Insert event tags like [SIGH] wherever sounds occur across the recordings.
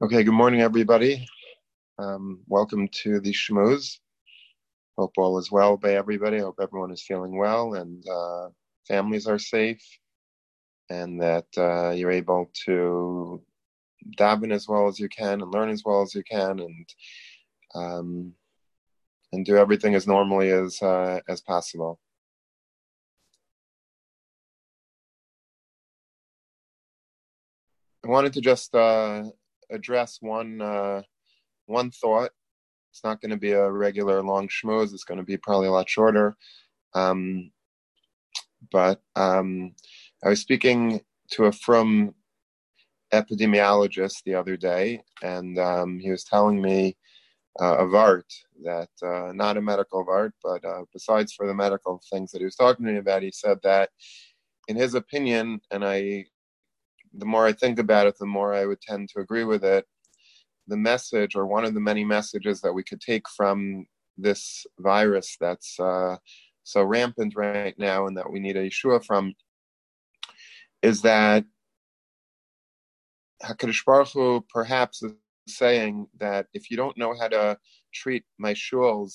Okay, good morning, everybody. Um, welcome to the Shmooze. Hope all is well by everybody. Hope everyone is feeling well and uh, families are safe and that uh, you're able to daven as well as you can and learn as well as you can and um, and do everything as normally as uh, as possible. I wanted to just uh, address one uh, one thought. It's not going to be a regular long schmooze. It's going to be probably a lot shorter. Um, but um, I was speaking to a from epidemiologist the other day, and um, he was telling me uh, of art that uh, not a medical art, but uh, besides for the medical things that he was talking to me about, he said that in his opinion, and I the more I think about it, the more I would tend to agree with it. The message, or one of the many messages that we could take from this virus that's uh, so rampant right now and that we need a Yeshua from, is that Hakadosh Baruch Hu perhaps is saying that if you don't know how to treat my shuls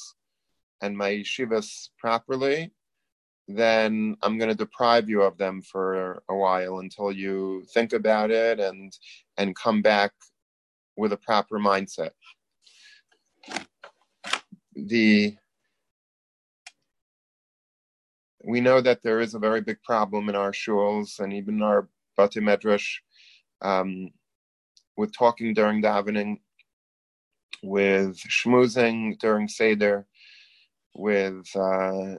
and my yeshivas properly, then I'm going to deprive you of them for a while until you think about it and and come back with a proper mindset. The we know that there is a very big problem in our shuls and even our batei medrash um, with talking during davening, with schmoozing during seder, with uh,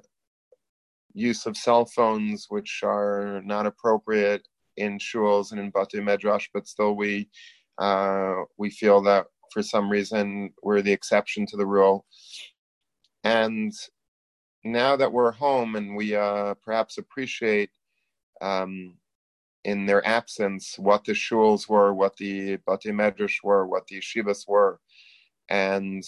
use of cell phones, which are not appropriate in shuls and in batei medrash, but still we uh, we feel that for some reason we're the exception to the rule. And now that we're home and we uh, perhaps appreciate um, in their absence what the shuls were, what the batei medrash were, what the yeshivas were, and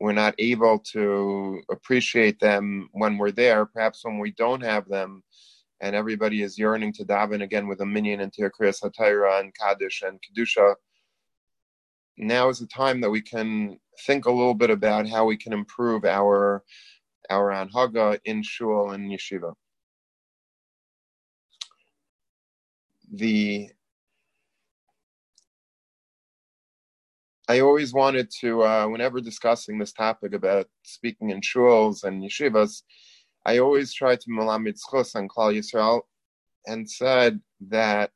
we're not able to appreciate them when we're there. Perhaps when we don't have them, and everybody is yearning to daven again with a minyan and Tirkris Hatayra and Kaddish and Kedusha. Now is the time that we can think a little bit about how we can improve our our anhaga in shul and yeshiva. The I always wanted to, uh, whenever discussing this topic about speaking in shuls and yeshivas, I always tried to malamid schus on Klal Yisrael and said that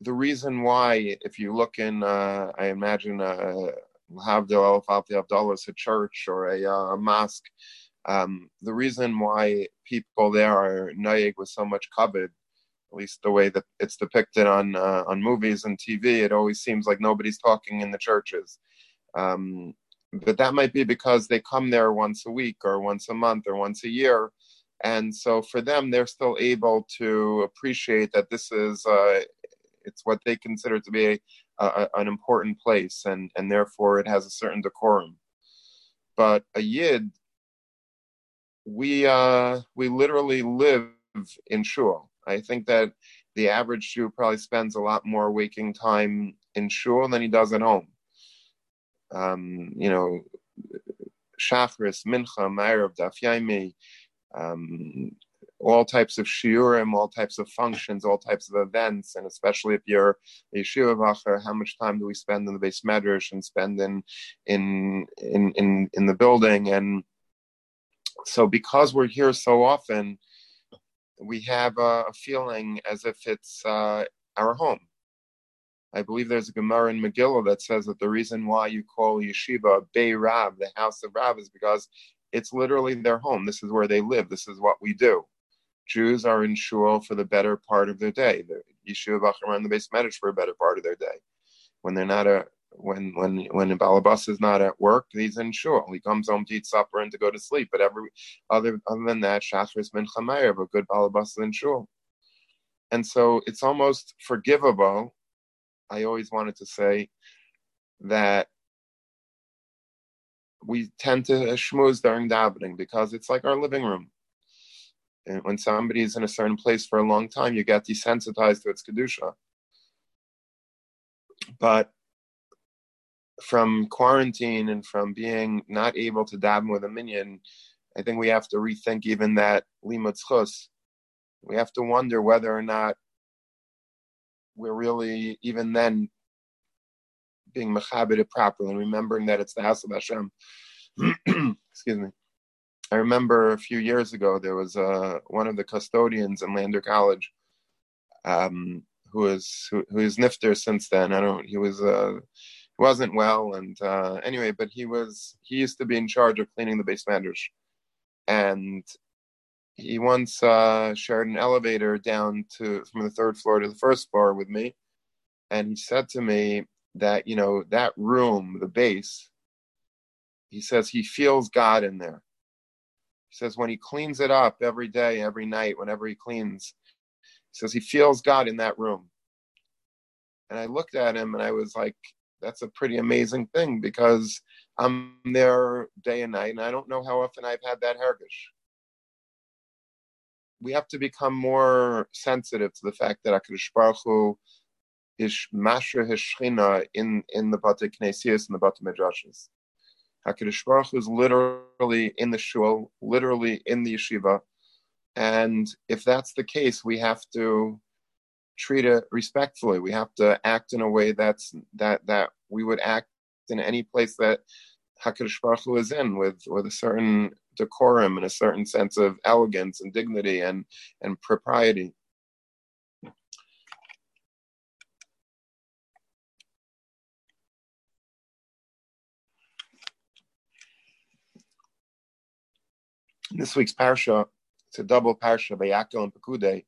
the reason why, if you look in, uh, I imagine, uh, Havdil Al Abdullah is a church or a, uh, mosque, um, the reason why people there are naig with so much kavod at least the way that it's depicted on uh, on movies and TV, it always seems like nobody's talking in the churches. Um, but that might be because they come there once a week or once a month or once a year, and so for them, they're still able to appreciate that this is uh, it's what they consider to be a, a, an important place, and and therefore it has a certain decorum. But a yid, we uh, we literally live in shul I think that the average Jew probably spends a lot more waking time in shul than he does at home. Um, you know, Shachris, Mincha, Ma'ariv, Daf um, all types of shiurim, all types of functions, all types of events, and especially if you're a yeshiva bochur, how much time do we spend in the beis medrash and spend in in in in in the building? And so, because we're here so often, we have a, a feeling as if it's uh, our home. I believe there's a Gemara in Megillah that says that the reason why you call yeshiva Bey Rav, the house of Rav, is because it's literally their home. This is where they live. This is what we do. Jews are in shul for the better part of their day. The yeshiva are on the beis medrash for a better part of their day. When they're not a when when when balabas is not at work, he's in shul. He comes home to eat supper and to go to sleep. But every other other than that, shachris Mincha Ma'ariv, a good balabas is in shul. And so it's almost forgivable. I always wanted to say that we tend to schmooze during davening because it's like our living room. And when somebody is in a certain place for a long time, you get desensitized to its kedusha. But from quarantine and from being not able to daven with a minion, I think we have to rethink even that limud chus. We have to wonder whether or not we're really even then being mechabeted properly and remembering that it's the house of Hashem. [CLEARS THROAT] Excuse me. I remember a few years ago there was uh, one of the custodians in Lander College um, who was who, who is nifter since then. I don't. He was uh, wasn't well, and uh, anyway, but he was he used to be in charge of cleaning the beis medrash, and he once uh, shared an elevator down to from the third floor to the first floor with me, and he said to me that you know that room, the base. He says he feels God in there. He says when he cleans it up every day, every night, whenever he cleans, he says he feels God in that room. And I looked at him and I was like, that's a pretty amazing thing because I'm there day and night, and I don't know how often I've had that hergish we have to become more sensitive to the fact that Hakadosh Baruch Hu is mashra his in in the Bate Knesias and the Bate Midrashis. Hakadosh Baruch Hu is literally in the shul, literally in the yeshiva, and if that's the case, we have to treat it respectfully. We have to act in a way that's that that we would act in any place that Hakadosh Baruch Hu is in, with with a certain decorum and a certain sense of elegance and dignity and, and propriety. this week's parsha, it's a double parsha Vayakhel and Pekudei.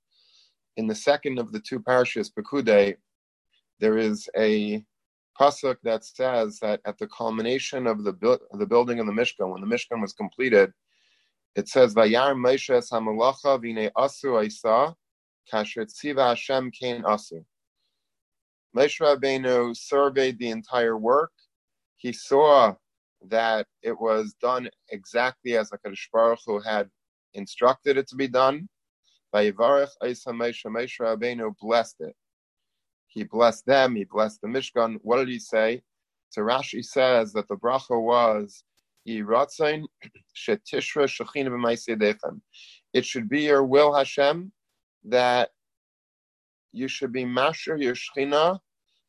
In the second of the two parshas, Pekudei, there is a pasuk that says that at the culmination of the bu- the building of the Mishkan, when the Mishkan was completed, it says Vayar Moshe Samalacha Vine Asu Isa Kasher Tziva Hashem Kain Asu. Moshe Rabbeinu surveyed the entire work. He saw that it was done exactly as Hakadosh Baruch Hu had instructed it to be done. Vayivarech Isa Moshe Moshe Rabbeinu blessed it. He blessed them. He blessed the Mishkan. What did he say? So Rashi says that the bracha was, it should be your will, Hashem, that you should be Masher, your Shechina.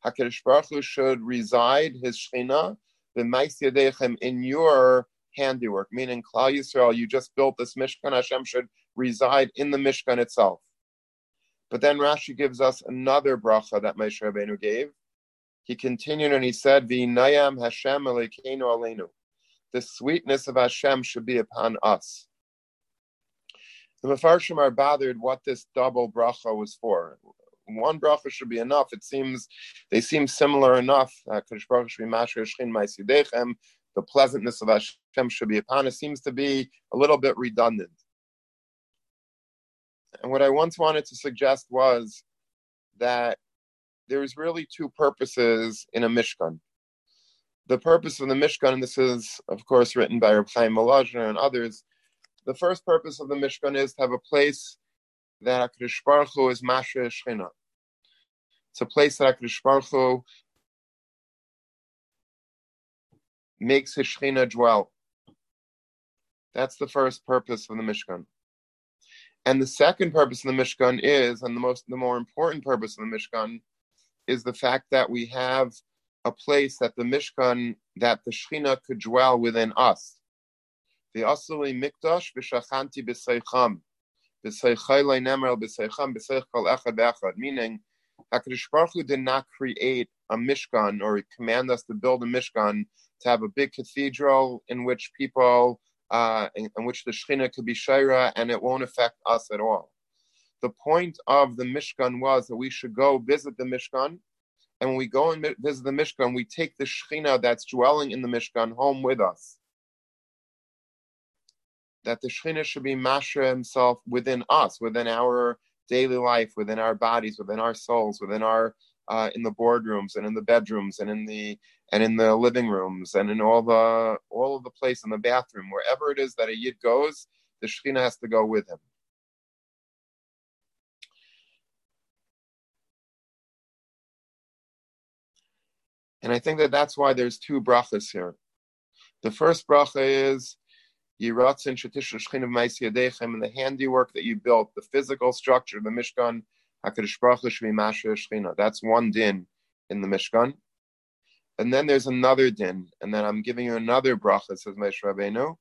HaKadosh Baruch Hu should reside, his Shechina, in your handiwork, meaning Klal Yisrael, you just built this Mishkan, Hashem should reside in the Mishkan itself. But then Rashi gives us another bracha that Moshe Rabbeinu gave. He continued and he said, "V'nayam Hashem Elokeinu aleinu." The sweetness of Hashem should be upon us. The Mefarshim are bothered what this double bracha was for. One bracha should be enough. It seems they seem similar enough. Uh, the pleasantness of Hashem should be upon us seems to be a little bit redundant. And what I once wanted to suggest was that there's really two purposes in a Mishkan. The purpose of the Mishkan, and this is, of course, written by Reb Chaim Volozhiner and others, the first purpose of the Mishkan is to have a place that HaKadosh Baruch Hu is Masha Shechina. It's a place that HaKadosh Baruch Hu makes his Shechina dwell. That's the first purpose of the Mishkan. And the second purpose of the Mishkan is, and the most the more important purpose of the Mishkan is the fact that we have a place that the Mishkan, that the Shechina could dwell within us. The Asuli Mikdash b'shachanti b'seicham. Meaning, HaKadosh Baruch Hu did not create a Mishkan or command us to build a Mishkan to have a big cathedral in which people uh, in, in, which the Shechina could be Shaira and it won't affect us at all. The point of the Mishkan was that we should go visit the Mishkan, and when we go and visit the Mishkan, we take the Shechina that's dwelling in the Mishkan home with us. That the Shechina should be Mashra himself within us, within our daily life, within our bodies, within our souls, within our uh, in the boardrooms and in the bedrooms and in the and in the living rooms and in all the all of the place in the bathroom, wherever it is that a yid goes, the Shekhinah has to go with him. And I think that that's why there's two brachas here. The first bracha is Yiratzin and the handiwork that you built, the physical structure, the Mishkan, Baruch Hu That's one din in the Mishkan. And then there's another din, and then I'm giving you another bracha, says Moshe Rabbeinu.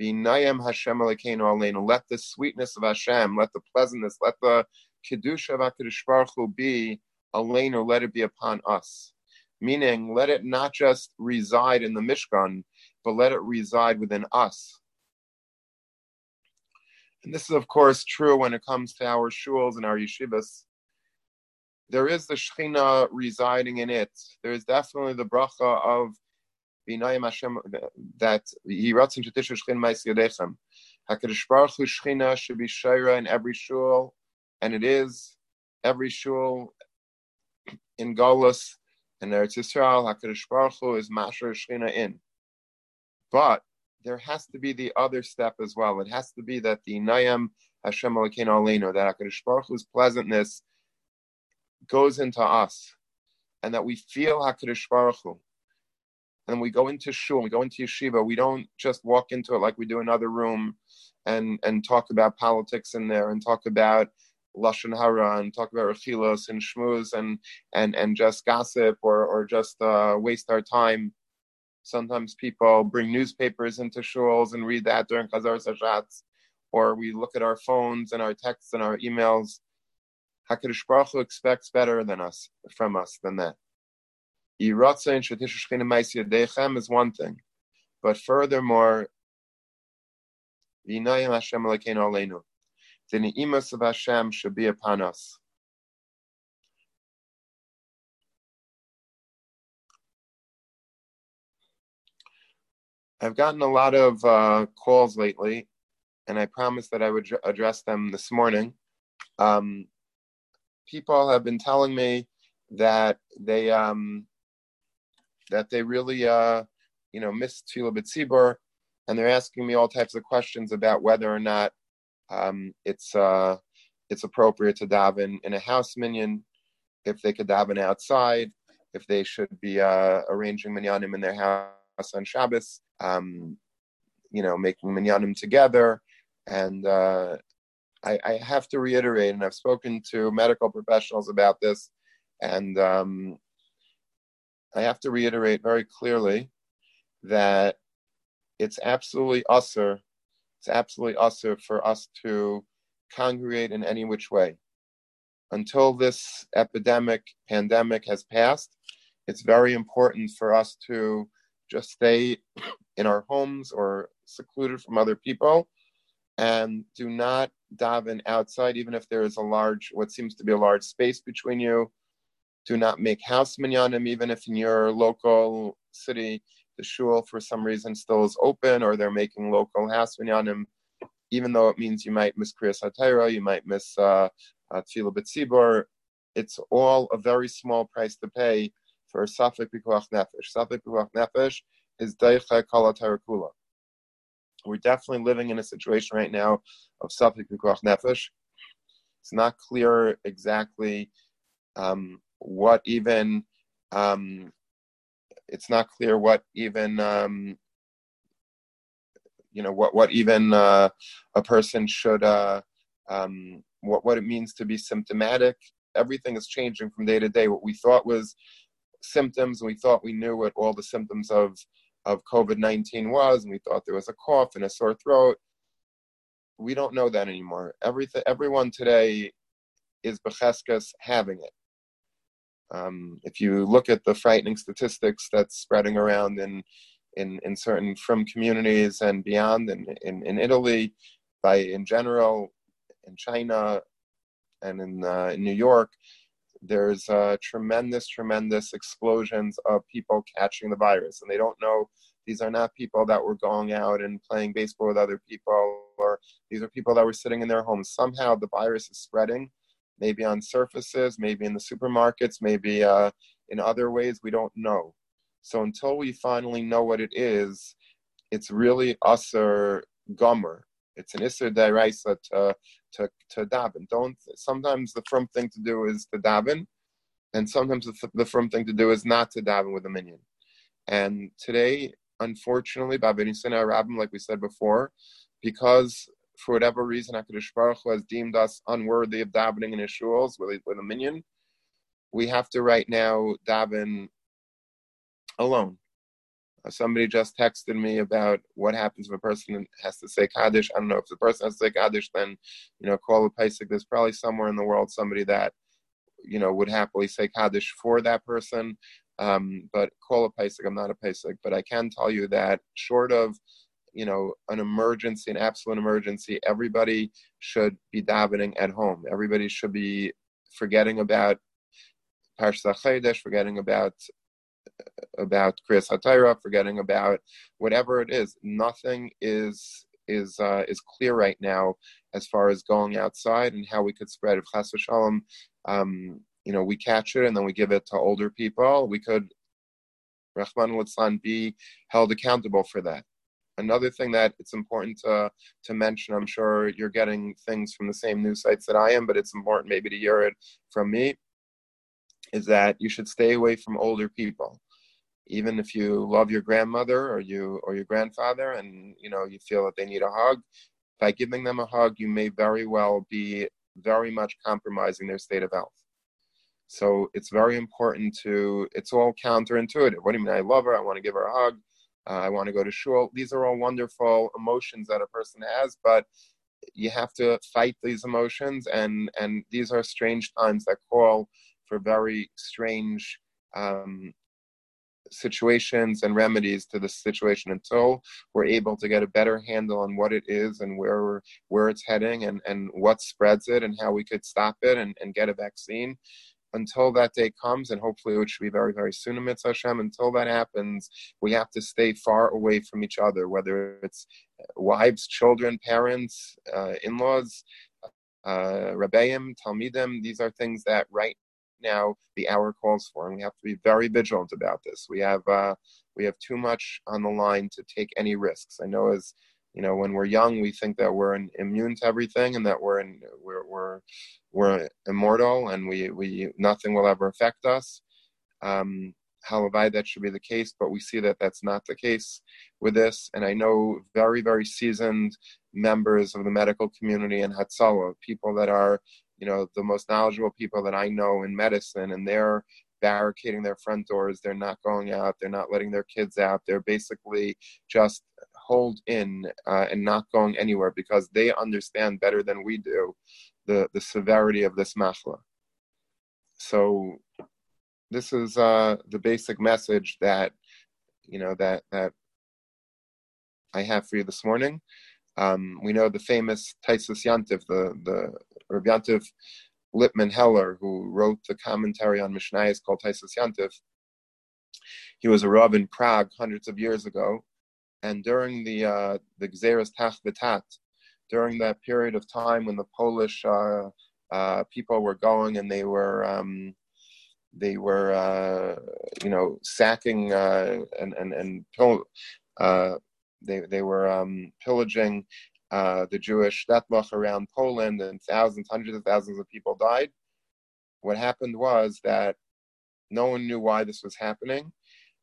Hashem Elokeinu Aleinu. Let the sweetness of Hashem, let the pleasantness, let the kedusha of Hakadosh Baruch Hu be Aleinu. Let it be upon us. Meaning, let it not just reside in the Mishkan, but let it reside within us. And this is, of course, true when it comes to our shuls and our yeshivas there is the Shechina residing in it. There is definitely the bracha of B'nayim Hashem that He Ratzin Shetish Shechin Ma'is Yadechem. Hakadosh Baruch Hu Shechina should be Shaira in every shul, and it is every shul in Galus and Eretz Yisrael. Hakadosh Baruch Hu is Masher Shechina in, but there has to be the other step as well. It has to be that the Nayam Hashem Elokeinu Aleinu, that Hakadosh Baruch Hu's pleasantness goes into us and that we feel HaKadosh Baruch Hu. And we go into shul, we go into yeshiva, we don't just walk into it like we do another room and, and talk about politics in there and talk about lashon hara and talk about rechilos and shmuz and and and just gossip or or just uh, waste our time. Sometimes people bring newspapers into shuls and read that during chazaras hashatz, or we look at our phones and our texts and our emails Hakadosh Baruch Hu expects better than us from us than that. is one thing, but furthermore, the ni'imas of Hashem should be upon us. I've gotten a lot of uh, calls lately, and I promised that I would address them this morning. Um, people have been telling me that they um, that they really uh, you know miss Tefillah B'tzibur, and they're asking me all types of questions about whether or not um, it's uh, it's appropriate to daven in a house minyan, if they could daven outside, if they should be uh, arranging minyanim in their house on Shabbos, um, you know, making minyanim together, and uh, I, I, have to reiterate, and I've spoken to medical professionals about this, and um, I have to reiterate very clearly that it's absolutely usher, it's absolutely usher for us to congregate in any which way. Until this epidemic, pandemic has passed, it's very important for us to just stay in our homes or secluded from other people and do not daven outside, even if there is a large, what seems to be a large space between you. Do not make house minyanim, even if in your local city the shul for some reason still is open, or they're making local house minyanim, even though it means you might miss Kriyas HaTorah, you might miss uh, uh. It's all a very small price to pay for Safek Pikuach Nefesh. Safek Pikuach Nefesh is Deicha Kala Kula. We're definitely living in a situation right now of Safik Pikuach Nefesh. It's not clear exactly um, what even, um, it's not clear what even, um, you know, what, what even uh, a person should, uh, um, what, what it means to be symptomatic. Everything is changing from day to day. What we thought was symptoms, we thought we knew what all the symptoms of of COVID 19 was, and we thought there was a cough and a sore throat. We don't know that anymore. Everything, everyone today is Becheskas having it. Um, if you look at the frightening statistics that's spreading around in, in, in certain from communities and beyond, in, in, in Italy, by in general, in China, and in, uh, in New York, there's uh, tremendous, tremendous explosions of people catching the virus, and they don't know these are not people that were going out and playing baseball with other people, or these are people that were sitting in their homes. Somehow the virus is spreading, maybe on surfaces, maybe in the supermarkets, maybe uh, in other ways. We don't know. So until we finally know what it is, it's really usher gummer. It's an isser deraisa to to to daven. Don't sometimes the firm thing to do is to daven, and sometimes the, the firm thing to do is not to daven with a minion. And today, unfortunately, Babinisina Rabbim, like we said before, because for whatever reason HaKadosh Baruch Hu has deemed us unworthy of davening in his shuls with, with a minion, we have to right now daven alone. Uh, somebody just texted me about what happens if a person has to say Kaddish. I don't know if the person has to say Kaddish, then, you know, call a posek. There's probably somewhere in the world somebody that, you know, would happily say Kaddish for that person. Um, but call a posek. I'm not a posek. But I can tell you that short of, you know, an emergency, an absolute emergency, everybody should be davening at home. Everybody should be forgetting about Parsha forgetting about about Kriyas HaTorah, forgetting about whatever it is. Nothing is is uh, is clear right now as far as going outside and how we could spread. If Chas v'shalom, um, you know, we catch it and then we give it to older people, we could, Rahman al be held accountable for that. Another thing that it's important to to mention, I'm sure you're getting things from the same news sites that I am, but it's important maybe to hear it from me is that you should stay away from older people even if you love your grandmother or you or your grandfather and you know you feel that they need a hug by giving them a hug you may very well be very much compromising their state of health. So it's very important to it's all counterintuitive. What do you mean i love her i want to give her a hug uh, i want to go to shul? These are all wonderful emotions that a person has but you have to fight these emotions and and these are strange times that call for very strange um, situations and remedies to the situation until we're able to get a better handle on what it is and where where it's heading and, and what spreads it and how we could stop it and, and get a vaccine. Until that day comes, and hopefully it should be very, very soon, Mitzvah Hashem, until that happens, we have to stay far away from each other, whether it's wives, children, parents, uh, in laws, uh, Rebbeim, Talmidim. These are things that right now the hour calls for, and we have to be very vigilant about this. We have uh, we have too much on the line to take any risks. I know as you know when we're young, we think that we're immune to everything and that we're in, we're we're we're immortal and we we nothing will ever affect us. Um, Halavai, that should be the case, but we see that that's not the case with this. And I know very, very seasoned members of the medical community in Hatzalah, people that are you know the most knowledgeable people that I know in medicine, and they're barricading their front doors. They're not going out. They're not letting their kids out. They're basically just hold in uh, and not going anywhere because they understand better than we do the the severity of this machla. So this is uh, the basic message that you know that that I have for you this morning. Um, we know the famous Tosfos Yom Tov, the the Rav Yom Tov Lipman Heller, who wrote the commentary on Mishnayos called Tosfos Yom Tov. He was a Rav in Prague hundreds of years ago, and during the uh, the Gzeres Tach V'Tat, during that period of time when the Polish uh, uh, people were going and they were um, they were uh, you know sacking uh, and and and uh, they they were um, pillaging uh, the Jewish Shtetlach around Poland, and thousands, hundreds of thousands of people died. What happened was that no one knew why this was happening.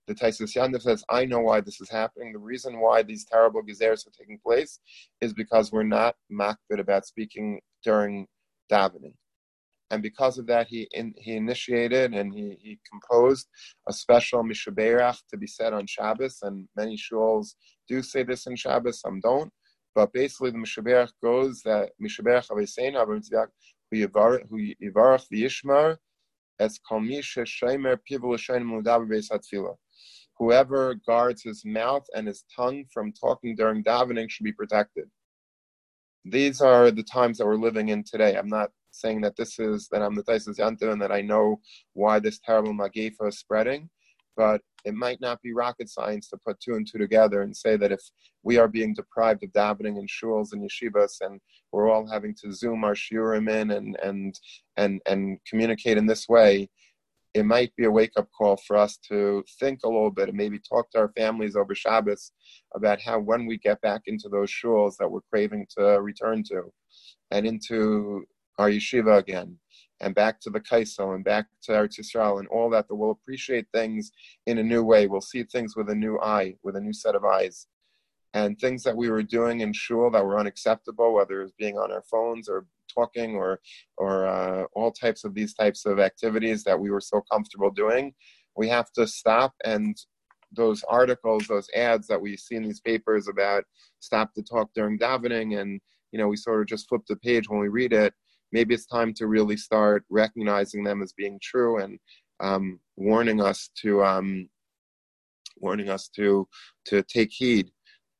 The Tosfos Yom Tov says, I know why this is happening. The reason why these terrible gezeres are taking place is because we're not makbid about speaking during davening. And because of that, he in, he initiated and he, he composed a special Mishaberach to be said on Shabbos. And many shuls do say this in Shabbos, some don't. But basically, the Mishaberach goes that Mishaberach Avesein Avramitzvah who Yivarach V'Yishmar as Kalmisha Shemer Pivul Shein Mudav Beis. Whoever guards his mouth and his tongue from talking during davening should be protected. These are the times that we're living in today. I'm not saying that this is that I'm the Tosfos Yom Tov and that I know why this terrible Magifa is spreading but it might not be rocket science to put two and two together and say that if we are being deprived of davening in shuls and yeshivas and we're all having to zoom our shiurim in and and and and communicate in this way, it might be a wake up call for us to think a little bit and maybe talk to our families over Shabbos about how when we get back into those shuls that we're craving to return to and into our yeshiva again and back to the Kosel and back to Eretz Yisrael and all that, that we'll appreciate things in a new way. We'll see things with a new eye, with a new set of eyes. And things that we were doing in shul that were unacceptable, whether it was being on our phones or talking or or uh, all types of these types of activities that we were so comfortable doing, we have to stop and those articles, those ads that we see in these papers about stop to talk during davening, and you know we sort of just flip the page when we read it maybe it's time to really start recognizing them as being true and um, warning us to um, warning us to to take heed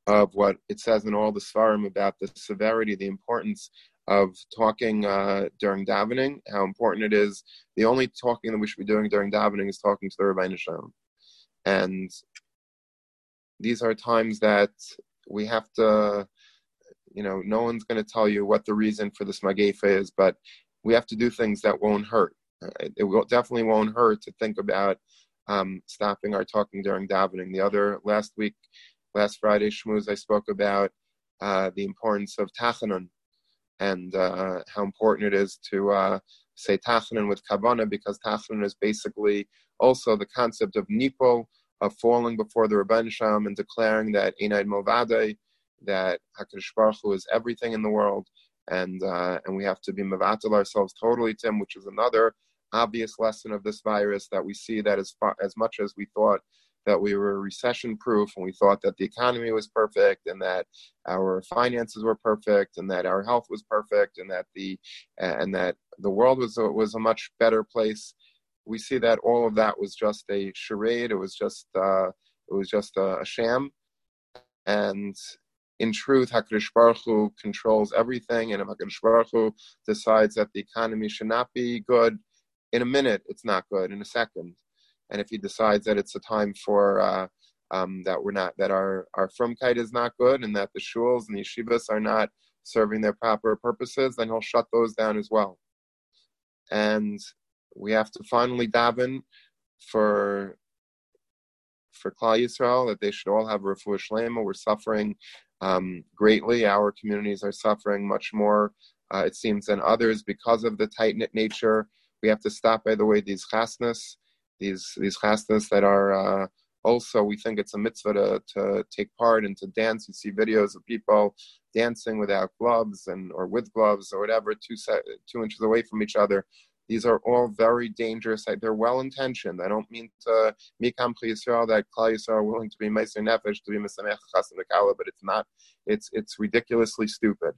of what it says in all the svarim about the severity, the importance of talking uh, during davening, how important it is. The only talking that we should be doing during davening is talking to the Rabbi Nisham. And these are times that we have to you know, no one's going to tell you what the reason for this magefa is, but we have to do things that won't hurt. It will, definitely won't hurt to think about um, stopping our talking during davening. The other last week, last Friday, Shmuz, I spoke about uh, the importance of tachanun and uh, how important it is to uh, say tachanun with kavana because tachanun is basically also the concept of nipol, of falling before the Rabban Sham and declaring that Einaid Movade, that Hakadosh Baruch Hu is everything in the world, and uh, and we have to be mevatel ourselves totally to Him, which is another obvious lesson of this virus that we see that as far, as much as we thought that we were recession proof and we thought that the economy was perfect and that our finances were perfect and that our health was perfect and that the and that the world was a, was a much better place we see that all of that was just a charade. It was just uh, it was just a, a sham. And in truth, Hakadosh Baruch Hu controls everything, and if Hakadosh Baruch Hu decides that the economy should not be good, in a minute it's not good. In a second, and if he decides that it's a time for uh, um, that we're not that our our frumkeit is not good, and that the shuls and the yeshivas are not serving their proper purposes, then he'll shut those down as well. And we have to finally daven for for Klal Yisrael that they should all have refuah shlema. We're suffering um, greatly. Our communities are suffering much more, uh, it seems, than others because of the tight knit nature. We have to stop, by the way, these chasnas, these these chasnas that are uh, also we think it's a mitzvah to, to take part and to dance. You see videos of people dancing without gloves and or with gloves or whatever, two set, two inches away from each other. These are all very dangerous. They're well intentioned. I don't mean to mikam Yisrael that Klal Yisrael are willing to be Meiser Nefesh to be Misamech Chasim but it's not. It's it's ridiculously stupid.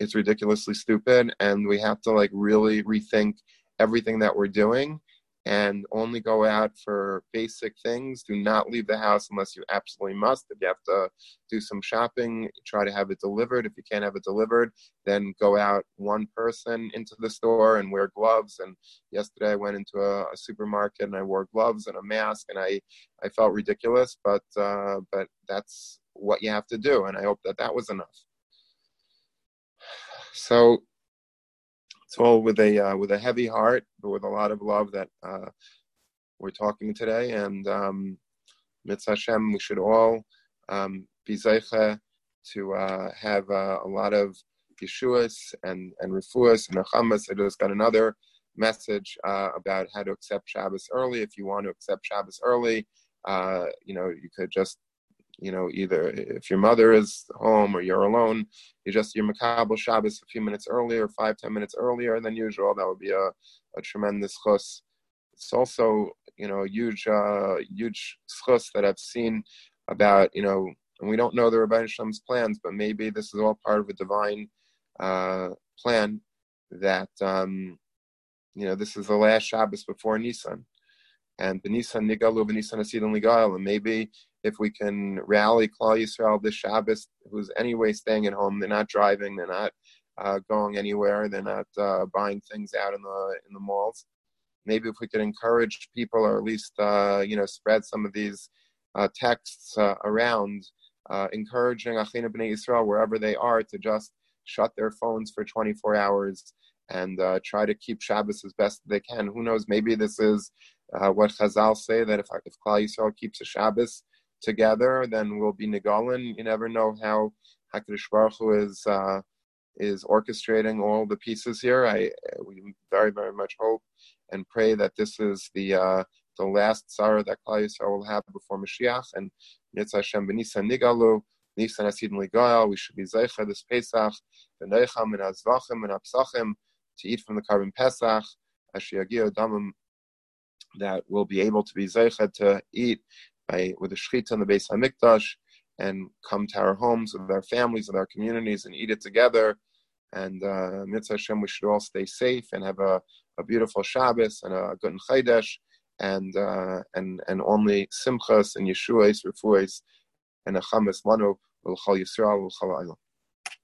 It's ridiculously stupid, and we have to like really rethink everything that we're doing and only go out for basic things. Do not leave the house unless you absolutely must. If you have to do some shopping, try to have it delivered. If you can't have it delivered, then go out one person into the store and wear gloves. And yesterday I went into a, a supermarket and I wore gloves and a mask and I, I felt ridiculous, but, uh, but that's what you have to do. And I hope that that was enough. So all with a uh, with a heavy heart, but with a lot of love that uh, we're talking today. And um, mitzvah Hashem, we should all um, be zeicha to uh, have uh, a lot of yeshuas and and refuas and achamas. I just got another message uh, about how to accept Shabbos early. If you want to accept Shabbos early, uh, you know you could just you know, either if your mother is home or you're alone, you just your makabel Shabbos a few minutes earlier, five ten minutes earlier than usual. That would be a, a tremendous chus. It's also you know a huge uh, huge chus that I've seen about you know, and we don't know the Rabbi Sham's plans, but maybe this is all part of a divine uh, plan that um, you know this is the last Shabbos before Nissan and the Benisan Nigalu, Benisan Asidon Ligal, and maybe if we can rally Klal Yisrael this Shabbos, who's anyway staying at home, they're not driving, they're not uh, going anywhere, they're not uh, buying things out in the in the malls. Maybe if we could encourage people, or at least uh, you know spread some of these uh, texts uh, around, uh, encouraging Achina Bnei Yisrael wherever they are to just shut their phones for 24 hours and try to keep Shabbos as best they can. Who knows? Maybe this is what Chazal say that if if Klal Yisrael keeps a Shabbos together, then we'll be Nigalin. You never know how Hakadosh Baruch Hu is uh, is orchestrating all the pieces here. I we very very much hope and pray that this is the uh, the last tzarah that Klal Yisrael will have before Mashiach and Yitzhak Hashem Benisan Nigalu Nisan Asidin Ligal. We should be Zeicha this Pesach V'Neicham and Azvachim and Apsachim to eat from the korban Pesach Ashiagio Damim that will be able to be Zeicha to eat by with the Shechita in the Beis Hamikdash and come to our homes with our families and our communities and eat it together. And uh, Mitzvah Hashem, we should all stay safe and have a, a beautiful Shabbos and a good Chaydesh and uh, and and only Simchas and Yeshua's, Refua's, and a Chamas Lanu, L'chal Yisrael, L'chal